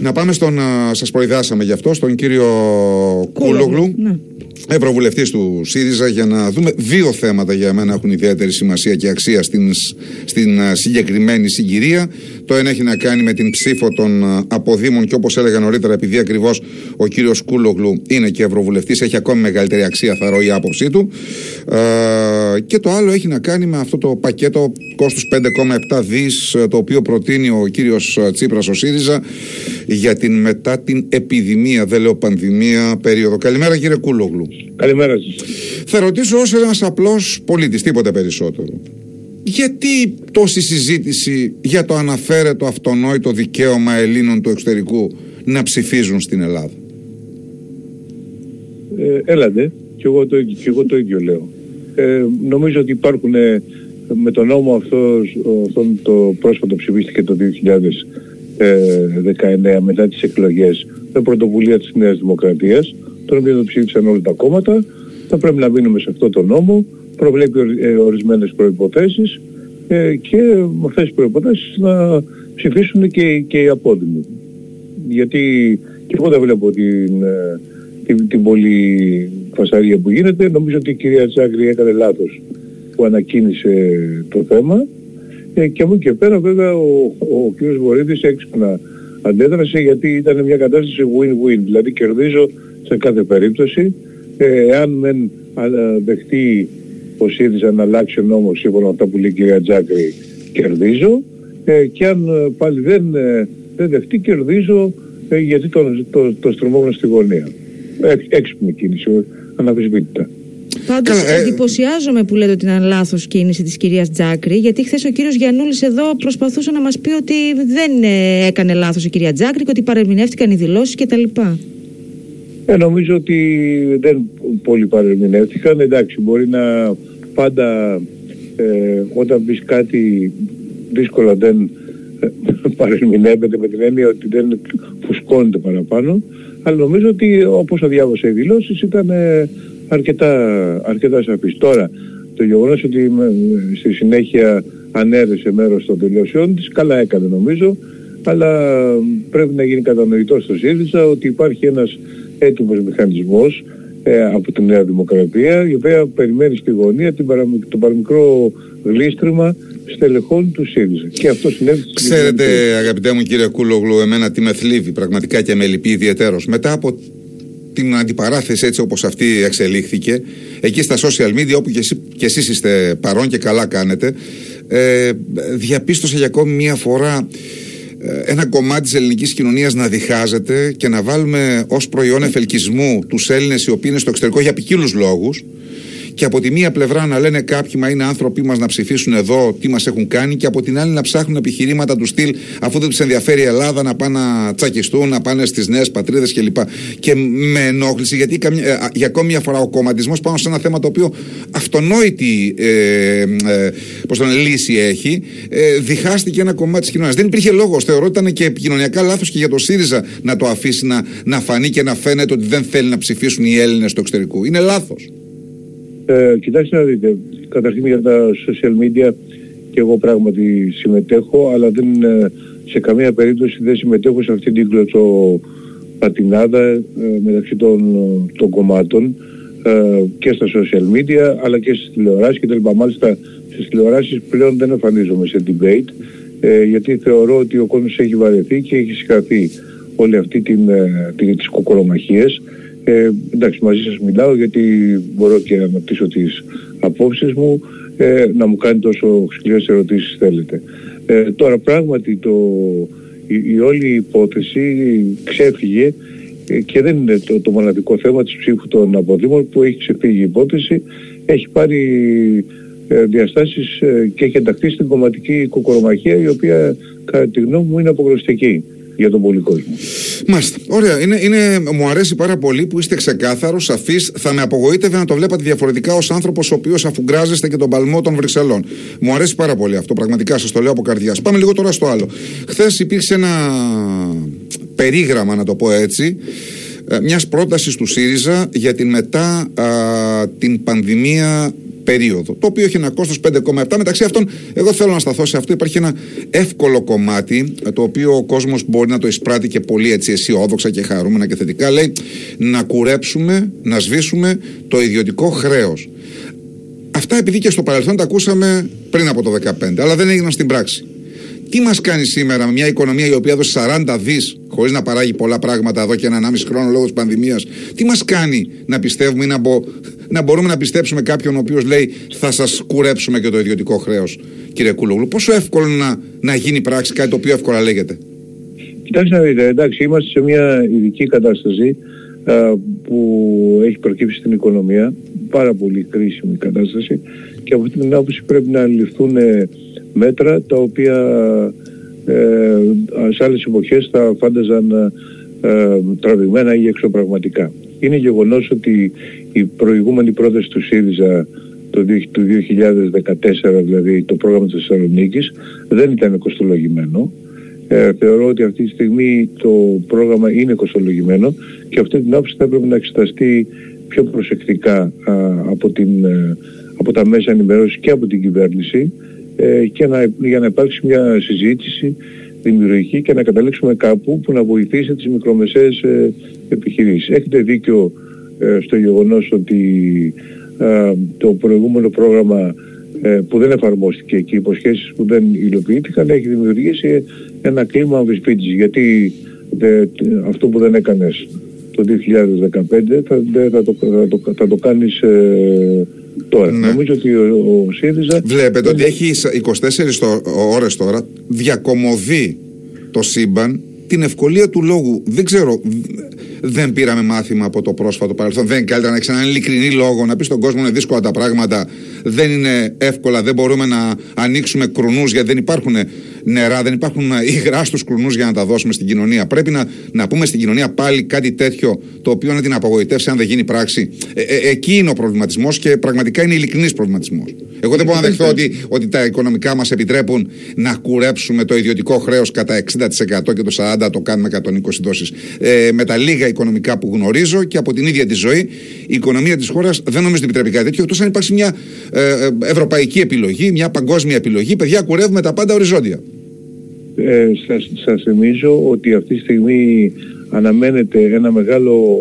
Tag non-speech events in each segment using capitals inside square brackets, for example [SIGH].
Να πάμε στον, σας προειδάσαμε γι' αυτό, στον κύριο Κούλογλου. Ναι. Ευρωβουλευτής του ΣΥΡΙΖΑ για να δούμε δύο θέματα για μένα έχουν ιδιαίτερη σημασία και αξία στην, στην συγκεκριμένη συγκυρία. Το ένα έχει να κάνει με την ψήφο των αποδήμων και όπως έλεγα νωρίτερα, επειδή ακριβώς ο κύριος Κούλογλου είναι και Ευρωβουλευτής, έχει ακόμη μεγαλύτερη αξία, θα ρω η άποψή του. Ε, και το άλλο έχει να κάνει με αυτό το πακέτο κόστους 5,7 δις, το οποίο προτείνει ο κύριος Τσίπρας ο ΣΥΡΙΖΑ για την μετά την επιδημία, δεν λέω πανδημία περίοδο. Καλημέρα κύριε Κούλογλου. Καλημέρα σας. Θα ρωτήσω ως ένας απλός πολίτης, τίποτε περισσότερο. Γιατί τόση συζήτηση για το αναφέρετο αυτονόητο δικαίωμα Ελλήνων του εξωτερικού να ψηφίζουν στην Ελλάδα; Ε, έλατε, και εγώ, το, και εγώ το ίδιο λέω. Ε, νομίζω ότι υπάρχουν ε, με τον νόμο αυτό, αυτόν το πρόσφατο ψηφίστηκε το 2019 μετά τις εκλογές με πρωτοβουλία της Νέας Δημοκρατίας τον οποίο το ψήφισαν όλα τα κόμματα, θα πρέπει να μείνουμε σε αυτό το νόμο, προβλέπει ε, ορισμένες προϋποθέσεις ε, και με αυτές τις προϋποθέσεις να ψηφίσουν και, και οι απόδημοι. Γιατί και εγώ δεν βλέπω την, ε, την, την πολλή φασαρία που γίνεται. Νομίζω ότι η κυρία Τσάκρη έκανε λάθος που ανακοίνησε το θέμα. Ε, και από και πέρα βέβαια ο, ο κ. Βορύδης έξυπνα αντέδρασε γιατί ήταν μια κατάσταση win-win. Δηλαδή κερδίζω σε κάθε περίπτωση. Ε, εάν δεν δεχτεί ο ΣΥΡΙΖΑ να αλλάξει ο νόμος σύμφωνα με αυτά που λέει η κυρία Τζάκρη κερδίζω ε, και αν ε, πάλι δεν, ε, δεν δεχτεί κερδίζω ε, γιατί το, το, το στριμώχνω στη γωνία. έξυπνη κίνηση, αναφυσβήτητα. Πάντως, ε... εντυπωσιάζομαι που λέτε ότι είναι λάθος κίνηση της κυρίας Τζάκρη, γιατί χθες ο κύριος Γιανούλη εδώ προσπαθούσε να μας πει ότι δεν έκανε λάθος η κυρία Τζάκρη και ότι παρεμηνεύτηκαν οι δηλώσεις κτλ. Ε, νομίζω ότι δεν πολύ παρεμεινεύτηκαν. Εντάξει, μπορεί να πάντα ε, όταν πεις κάτι δύσκολα δεν ε, [LAUGHS] παρεμεινεύεται με την έννοια ότι δεν φουσκώνεται παραπάνω. Αλλά νομίζω ότι όπως διάβασα οι δηλώσεις ήταν ε, αρκετά, αρκετά σαφής. Τώρα, το γεγονός ότι στη συνέχεια ανέρεσε μέρος των δηλώσεων της, καλά έκανε νομίζω, αλλά πρέπει να γίνει κατανοητό στο ΣΥΡΙΖΑ ότι υπάρχει ένας έτοιμος μηχανισμός ε, από τη Νέα Δημοκρατία η οποία περιμένει στη γωνία την το παραμικρό γλίστριμα στελεχών του ΣΥΡΙΖΑ. Και αυτό συνέβη Ξέρετε αγαπητέ μου κύριε Κούλογλου, εμένα τι με θλίβει πραγματικά και με λυπεί ιδιαίτερος. Μετά από την αντιπαράθεση έτσι όπως αυτή εξελίχθηκε εκεί στα social media όπου και, εσύ, και εσείς είστε παρόν και καλά κάνετε ε, διαπίστωσα για ακόμη μία φορά ε, ένα κομμάτι της ελληνικής κοινωνίας να διχάζεται και να βάλουμε ως προϊόν εφελκισμού τους Έλληνες οι οποίοι είναι στο εξωτερικό για ποικίλους λόγους και από τη μία πλευρά να λένε κάποιοι μα είναι άνθρωποι μας να ψηφίσουν εδώ τι μας έχουν κάνει και από την άλλη να ψάχνουν επιχειρήματα του στυλ αφού δεν τους ενδιαφέρει η Ελλάδα να πάνε να τσακιστούν, να πάνε στις νέες πατρίδες κλπ. Και με ενόχληση γιατί καμιά, ε, για ακόμη μια φορά ο κομματισμός πάνω σε ένα θέμα το οποίο αυτονόητη ε, ε, πώς το λύση έχει ε, διχάστηκε ένα κομμάτι της κοινωνίας. Δεν υπήρχε λόγος. Θεωρώ ότι ήταν και επικοινωνιακά λάθος και για το ΣΥΡΙΖΑ να το αφήσει να, να φανεί και να φαίνεται ότι δεν θέλει να ψηφίσουν οι Έλληνες του εξωτερικού. Είναι λάθος. Ε, κοιτάξτε να δείτε, καταρχήν για τα social media και εγώ πράγματι συμμετέχω, αλλά δεν, σε καμία περίπτωση δεν συμμετέχω σε αυτήν την κλωτσοπατινάδα ε, μεταξύ των, των κομμάτων ε, και στα social media αλλά και στις τηλεοράσεις και τα Μάλιστα στις τηλεοράσεις πλέον δεν εμφανίζομαι σε debate ε, γιατί θεωρώ ότι ο κόσμος έχει βαρεθεί και έχει συγχαθεί όλη αυτή την, ε, τις κοκορομαχίες ε, εντάξει, μαζί σας μιλάω γιατί μπορώ και να αναπτύσσω τις απόψεις μου, ε, να μου κάνει τόσο σκληρές ερωτήσεις θέλετε. Ε, τώρα πράγματι το, η, η όλη υπόθεση ξέφυγε ε, και δεν είναι το, το μοναδικό θέμα της ψήφου των αποδήμων που έχει ξεφύγει η υπόθεση, έχει πάρει ε, διαστάσεις ε, και έχει ενταχθεί στην κομματική κοκορομαχία η οποία κατά τη γνώμη μου είναι απογνωστική για τον πολύ κόσμο. Μάλιστα. Ωραία. Είναι, είναι, μου αρέσει πάρα πολύ που είστε ξεκάθαρος, σαφής. Θα με απογοήτευε να το βλέπατε διαφορετικά ως άνθρωπος ο οποίος αφουγκράζεστε και τον παλμό των Βρυξελών. Μου αρέσει πάρα πολύ αυτό. Πραγματικά σας το λέω από καρδιάς. Πάμε λίγο τώρα στο άλλο. Χθες υπήρξε ένα περίγραμμα, να το πω έτσι, ε, μιας πρότασης του ΣΥΡΙΖΑ για την μετά την πανδημία περίοδο. Το οποίο έχει ένα κόστος 5,7. Μεταξύ αυτών, εγώ θέλω να σταθώ σε αυτό. Υπάρχει ένα εύκολο κομμάτι, το οποίο ο κόσμος μπορεί να το εισπράττει και πολύ έτσι αισιόδοξα και χαρούμενα και θετικά. Λέει να κουρέψουμε, να σβήσουμε το ιδιωτικό χρέος. Αυτά επειδή και στο παρελθόν τα ακούσαμε πριν από το 2015, αλλά δεν έγιναν στην πράξη. Τι μας κάνει σήμερα με μια οικονομία η οποία έδωσε 40 δις χωρίς να παράγει πολλά πράγματα εδώ και ένα 1,5 χρόνο λόγω της πανδημίας, τι μας κάνει να πιστεύουμε ή να, μπο, να μπορούμε να πιστέψουμε κάποιον ο οποίος λέει θα σας κουρέψουμε και το ιδιωτικό χρέος, κύριε Κούλογλου. Πόσο εύκολο να, να γίνει πράξη κάτι το οποίο εύκολα λέγεται. Κοιτάξτε να δείτε, εντάξει, είμαστε σε μια ειδική κατάσταση α, που έχει προκύψει στην οικονομία, πάρα πολύ κρίσιμη κατάσταση και από αυτή την άποψη πρέπει να ληφθούν ε, μέτρα τα οποία ε, σε άλλες εποχές θα φάνταζαν ε, τραβηγμένα ή εξωπραγματικά. Είναι γεγονός ότι η προηγούμενη πρόταση του ΣΥΡΙΖΑ το, του 2014, δηλαδή το πρόγραμμα της Θεσσαλονίκης, δεν ήταν κοστολογημένο. Ε, θεωρώ ότι αυτή τη στιγμή το πρόγραμμα είναι κοστολογημένο και αυτή την άποψη θα έπρεπε να εξεταστεί πιο προσεκτικά από, την, ε, από τα μέσα ενημέρωσης και από την κυβέρνηση ε, και να, για να υπάρξει μια συζήτηση δημιουργική και να καταλήξουμε κάπου που να βοηθήσει τις μικρομεσαίες ε, επιχειρήσεις. Έχετε δίκιο ε, στο γεγονός ότι ε, το προηγούμενο πρόγραμμα ε, που δεν εφαρμόστηκε και οι υποσχέσεις που δεν υλοποιήθηκαν έχει δημιουργήσει ένα κλίμα αμφισβήτησης γιατί αυτό που δεν έκανες το 2015 θα, θα, το, θα, το, θα το κάνεις τώρα. Ναι. Νομίζω ότι ο, ο ΣΥΡΙΖΑ... Βλέπετε ότι έχει 24 ώρες τώρα διακομωδεί το σύμπαν την ευκολία του λόγου. Δεν ξέρω, δεν πήραμε μάθημα από το πρόσφατο παρελθόν. Δεν είναι καλύτερα να έχεις έναν ειλικρινή λόγο, να πεις στον κόσμο είναι δύσκολα τα πράγματα, δεν είναι εύκολα, δεν μπορούμε να ανοίξουμε κρουνούς γιατί δεν υπάρχουν νερά, δεν υπάρχουν υγρά στους κρουνούς για να τα δώσουμε στην κοινωνία. Πρέπει να, να πούμε στην κοινωνία πάλι κάτι τέτοιο το οποίο να την απογοητεύσει αν δεν γίνει πράξη. Ε, ε, εκεί είναι ο προβληματισμός και πραγματικά είναι ειλικρινής προβληματισμός. Εγώ δεν μπορώ να δεχθώ ότι, ότι τα οικονομικά μας επιτρέπουν να κουρέψουμε το ιδιωτικό χρέος κατά 60% και το 40% το κάνουμε 120 δόσεις. Ε, με τα λίγα οικονομικά που γνωρίζω και από την ίδια τη ζωή, η οικονομία της χώρας δεν νομίζω ότι επιτρέπει κάτι τέτοιο, εκτό αν υπάρξει μια ε, ε, ευρωπαϊκή επιλογή, μια παγκόσμια επιλογή. Παιδιά, κουρεύουμε τα πάντα οριζόντια. Ε, σας, σας θυμίζω ότι αυτή τη στιγμή αναμένεται ένα μεγάλο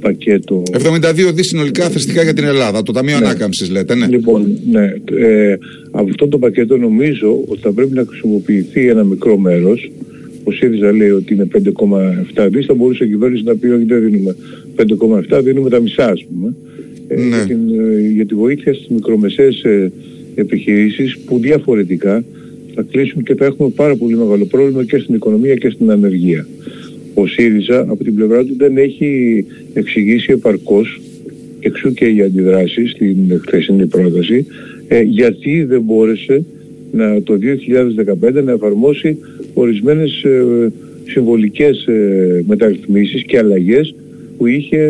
πακέτο. 72 δις συνολικά θρηστικά για την Ελλάδα, το Ταμείο ναι. Ανάκαμψης λέτε, ναι. Λοιπόν, ναι. Ε, αυτό το πακέτο νομίζω ότι θα πρέπει να χρησιμοποιηθεί ένα μικρό μέρος. Ο ΣΥΡΙΖΑ λέει ότι είναι 5,7 δις, θα μπορούσε η κυβέρνηση να πει ότι δεν δίνουμε 5,7, δίνουμε τα μισά ας πούμε. Ε, ναι. για, την, ε, για τη βοήθεια στις μικρομεσαίες ε, επιχειρήσεις που διαφορετικά θα κλείσουν και θα έχουμε πάρα πολύ μεγάλο πρόβλημα και στην οικονομία και στην ανεργία ο ΣΥΡΙΖΑ από την πλευρά του δεν έχει εξηγήσει επαρκώς εξού και οι αντιδράσεις στην χθεσινή πρόταση ε, γιατί δεν μπόρεσε να, το 2015 να εφαρμόσει ορισμένες ε, συμβολικές ε, μεταρρυθμίσεις και αλλαγές που είχε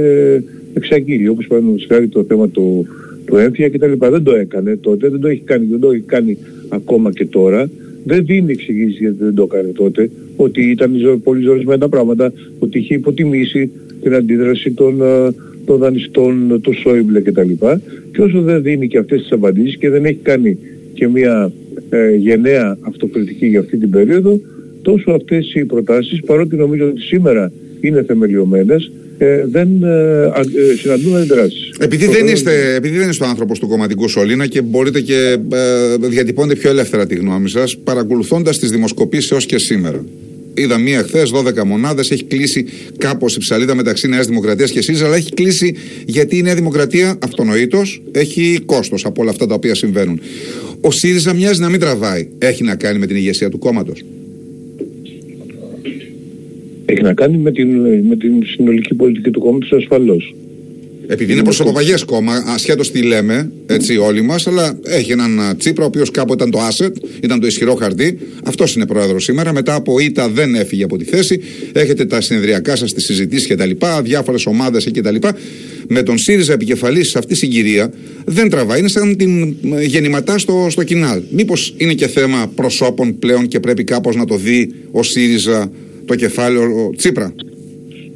εξαγγείλει όπως παραδείγματος χάρη το θέμα του, του έμφυα κτλ. Δεν το έκανε τότε, δεν το έχει κάνει, δεν το έχει κάνει ακόμα και τώρα δεν δίνει εξηγήσεις γιατί δεν το έκανε τότε, ότι ήταν πολύ ζωρισμένα τα πράγματα, ότι είχε υποτιμήσει την αντίδραση των, ε, των δανειστών, του Σόιμπλε κτλ. Και όσο δεν δίνει και αυτές τις απαντήσεις και δεν έχει κάνει και μια ε, γενναία αυτοκριτική για αυτή την περίοδο, τόσο αυτές οι προτάσεις, παρότι νομίζω ότι σήμερα είναι θεμελιωμένες, ε, δεν ε, ε, συναντούν αντιδράσεις. Επειδή, δεν είστε, επειδή δεν είστε ο άνθρωπος του κομματικού Σολίνα και μπορείτε και ε, διατυπώνετε πιο ελεύθερα τη γνώμη σας, παρακολουθώντας τις δημοσκοπήσεις έως και σήμερα. Είδα μία χθες, 12 μονάδες, έχει κλείσει κάπως η ψαλίδα μεταξύ Νέας Δημοκρατίας και ΣΥΡΙΖΑ, αλλά έχει κλείσει γιατί η Νέα Δημοκρατία αυτονοήτως έχει κόστος από όλα αυτά τα οποία συμβαίνουν. Ο ΣΥΡΙΖΑ μοιάζει να μην τραβάει. Έχει να κάνει με την ηγεσία του κόμματος. Έχει να κάνει με την, με την συνολική πολιτική του κόμματος ασφαλώς. Επειδή είναι προσωποπαγές κόμμα, ασχέτως τι λέμε, έτσι όλοι μας, αλλά έχει έναν Τσίπρα, ο οποίος κάποτε ήταν το asset, ήταν το ισχυρό χαρτί. Αυτός είναι πρόεδρος σήμερα. Μετά από ήττα δεν έφυγε από τη θέση. Έχετε τα συνεδριακά σας, τις συζητήσεις κτλ. Διάφορες ομάδες κτλ. Με τον ΣΥΡΙΖΑ επικεφαλής σε αυτή τη συγκυρία δεν τραβάει. Είναι σαν την γεννηματά στο, στο κοινάλ. Μήπως είναι και θέμα προσώπων πλέον και πρέπει κάπως να το δει ο ΣΥΡΙΖΑ το κεφάλαιο Τσίπρα;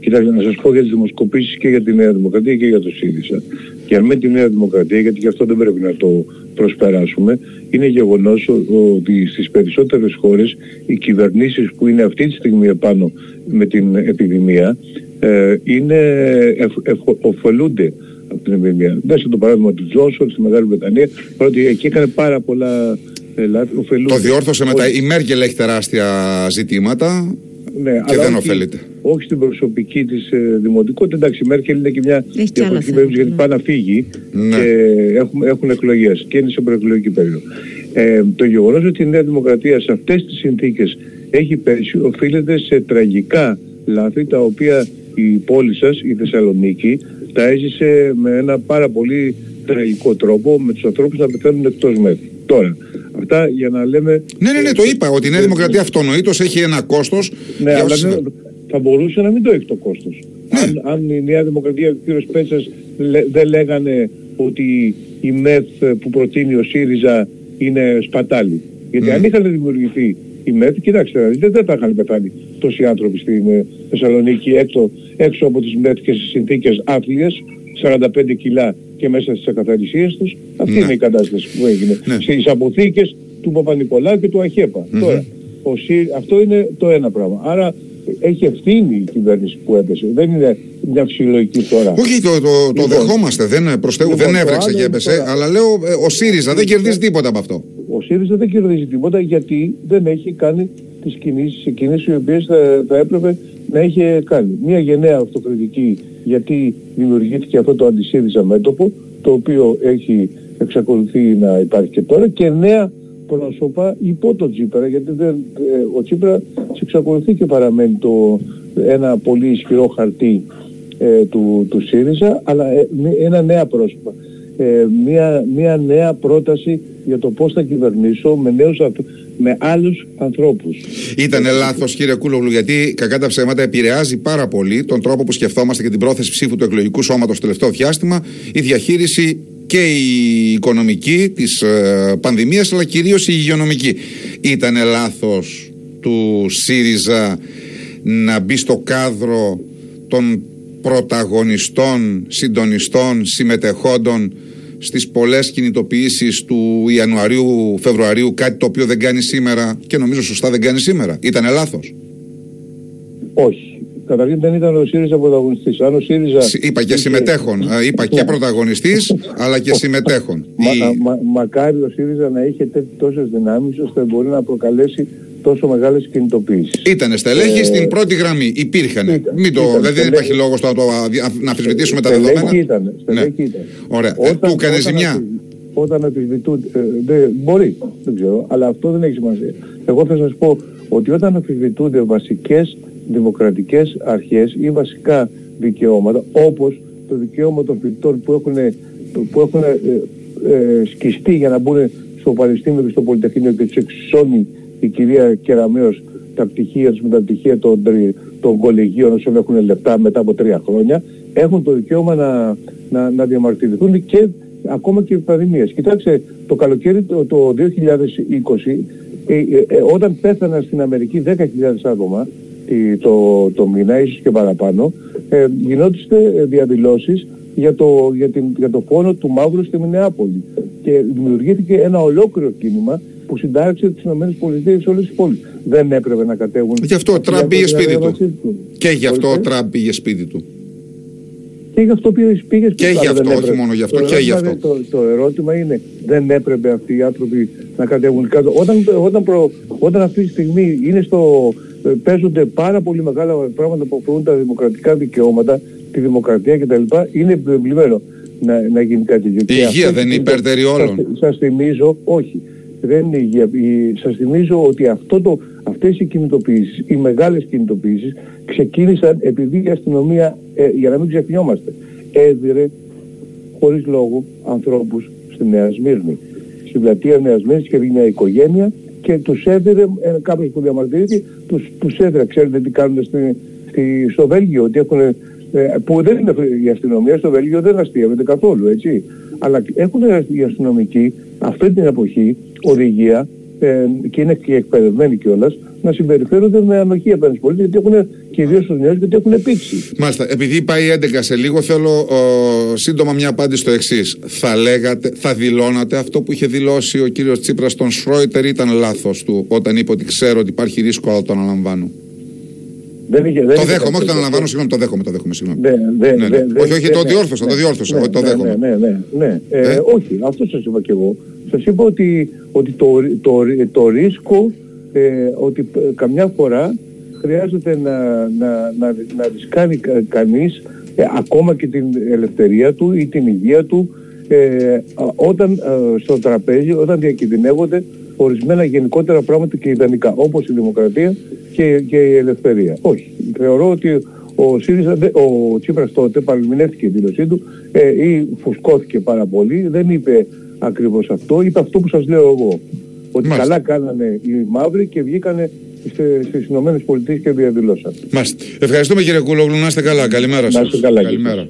Κοιτάξτε, να σας πω για τις δημοσκοπήσεις και για τη Νέα Δημοκρατία και για το ΣΥΡΙΖΑ. Και με τη Νέα Δημοκρατία, γιατί και αυτό δεν πρέπει να το προσπεράσουμε, είναι γεγονός ότι στις περισσότερες χώρες οι κυβερνήσεις που είναι αυτή τη στιγμή επάνω με την επιδημία ε, είναι, εφ, εφ, ωφελούνται από την επιδημία. Δέστε το παράδειγμα του Τζόνσον στη Μεγάλη Βρετανία, παρότι εκεί έκανε πάρα πολλά ε, λάθη. Το διόρθωσε μετά. Η Μέρκελ έχει τεράστια ζητήματα ναι, και δεν ωφελείται. Όχι στην προσωπική της ε, δημοτικότητα. Εντάξει, η Μέρκελ είναι και μια διαφορετική περίπτωση γιατί πάει να φύγει ναι. και έχουν, έχουν εκλογές και είναι σε προεκλογική περίοδο. Ε, το γεγονός ότι η Νέα Δημοκρατία σε αυτές τις συνθήκες έχει πέσει οφείλεται σε τραγικά λάθη τα οποία η πόλη σας, η Θεσσαλονίκη, τα έζησε με ένα πάρα πολύ τραγικό τρόπο με τους ανθρώπους να πεθαίνουν εκτός μέτρου. Τώρα, αυτά για να λέμε. Ναι, ναι, ναι, το είπα ότι η Νέα Δημοκρατία αυτονοήτως έχει ένα κόστος. Ναι, αλλά θα μπορούσε να μην το έχει το κόστος. Ναι. Αν, αν η Νέα Δημοκρατία και ο κ. Πέτσας δεν λέγανε ότι η ΜΕΘ που προτείνει ο ΣΥΡΙΖΑ είναι σπατάλη. Γιατί αν είχαν δημιουργηθεί η ΜΕΘ, κοιτάξτε, δεν, δεν θα είχαν πεθάνει τόσοι άνθρωποι στην ε, Θεσσαλονίκη έξω, έξω από τις ΜΕΘ και στις συνθήκες άθλιες, 45 κιλά και μέσα στις ακαθαρισίες τους. Αυτή ναι. είναι η κατάσταση που έγινε. Ναι. Στις αποθήκες του Παπα-Νικολάου και του αχεπα Τώρα, ο αυτό είναι το ένα πράγμα. Άρα έχει ευθύνη η κυβέρνηση που έπεσε. Δεν είναι μια φυσιολογική τώρα. Όχι, το, το, το λοιπόν, δεχόμαστε. Δεν, προστέγω, λοιπόν, δεν έβρεξε και έπεσε. Τώρα... Αλλά λέω, ε, ο ΣΥΡΙΖΑ δεν κερδίζει τίποτα από αυτό. Ο ΣΥΡΙΖΑ δεν κερδίζει τίποτα γιατί δεν έχει κάνει τις κινήσεις εκείνε οι οποίες θα, θα έπρεπε να είχε κάνει. Μια γενναία αυτοκριτική γιατί δημιουργήθηκε αυτό το αντισύριζα μέτωπο, το οποίο έχει εξακολουθεί να υπάρχει και τώρα και νέα πρόσωπα υπό τον Τσίπρα, γιατί δεν, ε, ο Τσίπρα εξακολουθεί και παραμένει το, ένα πολύ ισχυρό χαρτί ε, του, του ΣΥΡΙΖΑ, αλλά ε, ένα νέα πρόσωπα. Ε, μια, μια νέα πρόταση για το πώς θα κυβερνήσω με νέους με άλλους ανθρώπους. Ήταν λάθος κύριε Κούλογλου γιατί κακά τα ψέματα επηρεάζει πάρα πολύ τον τρόπο που σκεφτόμαστε και την πρόθεση ψήφου του εκλογικού σώματος το τελευταίο διάστημα η διαχείριση και η οικονομική της ε, πανδημίας αλλά κυρίως η υγειονομική. Ήταν λάθος του ΣΥΡΙΖΑ να μπει στο κάδρο των πρωταγωνιστών, συντονιστών, συμμετεχόντων στις πολλές κινητοποιήσεις του Ιανουαρίου, Φεβρουαρίου, κάτι το οποίο δεν κάνει σήμερα και νομίζω σωστά δεν κάνει σήμερα. Ήτανε λάθος. Όχι. Καταρχήν δεν ήταν ο ΣΥΡΙΖΑ πρωταγωνιστής. Αν ο ΣΥΡΙΖΑ... Είπα και συμμετέχον. Είπα και πρωταγωνιστής, αλλά και συμμετέχον. Μα, μακάρι ο ΣΥΡΙΖΑ να είχε τόσες δυνάμεις ώστε μπορεί να προκαλέσει τόσο μεγάλες κινητοποιήσει. Ήταν στελέχη ε, στην πρώτη γραμμή. Υπήρχαν. Ήταν, Μην το, ήταν, δηλαδή δεν υπάρχει λόγος το, να αμφισβητήσουμε τα δεδομένα. Ήταν, στελέχη ναι. ήταν. Ωραία. Ε, όταν, ε, έκανε ζημιά; Όταν αμφισβητούνται. Ε, μπορεί, δεν ξέρω, αλλά αυτό δεν έχει σημασία. Εγώ θα σας πω ότι όταν αμφισβητούνται βασικές δημοκρατικές αρχές ή βασικά δικαιώματα, όπως το δικαίωμα των φοιτητών που έχουν, που έχουν ε, ε, σκιστεί για να μπουν στο Πανεπιστήμιο και στο Πολυτεχνείο και τους εξισώνει η κυρία Κεραμέως τα πτυχία τους με τα πτυχία των, των κολεγίων όσων έχουν λεπτά μετά από τρία χρόνια έχουν το δικαίωμα να, να, να διαμαρτυρηθούν και ακόμα και πανδημίες. Κοιτάξτε, το καλοκαίρι το, το 2020 ε, ε, ε, όταν πέθαναν στην Αμερική 10.000 άτομα το, το μήνα, ίσως και παραπάνω, ε, γινόντουστε διαδηλώσεις για το, για, την, για το φόνο του μαύρου στη Μινεάπολη. Και δημιουργήθηκε ένα ολόκληρο κίνημα που συντάραξε τις ΗΠΑ σε όλες τις πόλεις. Δεν έπρεπε να κατέβουν... Γι' αυτό ο Τραμπ πήγε σπίτι του. Και γι' αυτό ο Τραμπ πήγε σπίτι του. Και γι' αυτό πήγε σπίτι Και γι' αυτό, όχι μόνο γι' αυτό, το και γι' αυτό. Το, το ερώτημα είναι, δεν έπρεπε αυτοί οι άνθρωποι να κατέβουν κάτω. Όταν, όταν, προ, όταν αυτή τη στιγμή είναι στο, ε, παίζονται πάρα πολύ μεγάλα πράγματα που αφορούν τα δημοκρατικά δικαιώματα, τη δημοκρατία κτλ. Είναι επιβεβλημένο να, να γίνει κάτι τέτοιο. Η υγεία δεν είναι υπέρτερη όλων. Σας θυμίζω, όχι δεν είναι υγεία. Σας θυμίζω ότι αυτό το, αυτές οι κινητοποιήσεις, οι μεγάλες κινητοποιήσεις ξεκίνησαν επειδή η αστυνομία, ε, για να μην ξεχνιόμαστε, έδιρε χωρίς λόγο ανθρώπους στη Νέα Σμύρνη. Στην πλατεία Νέα Σμύρνης και μια οικογένεια και τους έδιρε, ε, κάποιος που διαμαρτυρήθηκε, τους, τους έδιρε. Ξέρετε τι κάνουν στη, στη, στο Βέλγιο, ότι έχουν, ε, που δεν είναι η αστυνομία στο Βέλγιο δεν αστείευεται καθόλου, έτσι. Αλλά έχουν οι αστυνομικοί αυτή την εποχή οδηγία ε, και είναι και εκπαιδευμένοι κιόλας να συμπεριφέρονται με ανοχή απέναντι στους πολίτες γιατί έχουν κυρίω στους νέους γιατί έχουν πήξει. Μάλιστα, επειδή πάει 11 σε λίγο, θέλω ο, σύντομα μια απάντηση στο εξής. Θα λέγατε, θα δηλώνατε αυτό που είχε δηλώσει ο κύριος Τσίπρας στον Σρόιτερ ήταν λάθος του όταν είπε ότι ξέρω ότι υπάρχει ρίσκο αλλά το αναλαμβάνω. Δεν είχε, δεν το δέχομαι, όχι το αναλαμβάνω, συγγνώμη, το δέχομαι, το δέχομαι, συγγνώμη. Ναι, ναι, ναι, ναι, όχι, όχι, το διόρθωσα, το διόρθωσα, το δέχομαι. Ναι, ναι, ναι, ε, όχι, αυτό σας είπα και εγώ. Σας είπα ότι, ότι το, το, το, ρίσκο, ε, ότι καμιά φορά χρειάζεται να, να, να, να ρισκάνει κανείς ε, ακόμα και την ελευθερία του ή την υγεία του ε, όταν ε, στο τραπέζι, όταν διακινδυνεύονται ορισμένα γενικότερα πράγματα και ιδανικά, όπως η δημοκρατία και, και η ελευθερία. Όχι. Θεωρώ ότι ο, ΣΥΡΙΖΑ, ο Τσίπρας τότε παρεμεινεύτηκε η δήλωσή του ε, ή φουσκώθηκε πάρα πολύ, δεν είπε ακριβώς αυτό, είπε αυτό που σας λέω εγώ. Ότι καλά κάνανε οι μαύροι και βγήκανε στις Ηνωμένες Πολιτείες και διαδηλώσαν. Μάλιστα. Ευχαριστούμε κύριε Κούλογλου, να είστε καλά. Καλημέρα σας. Να είστε καλά. Καλημέρα.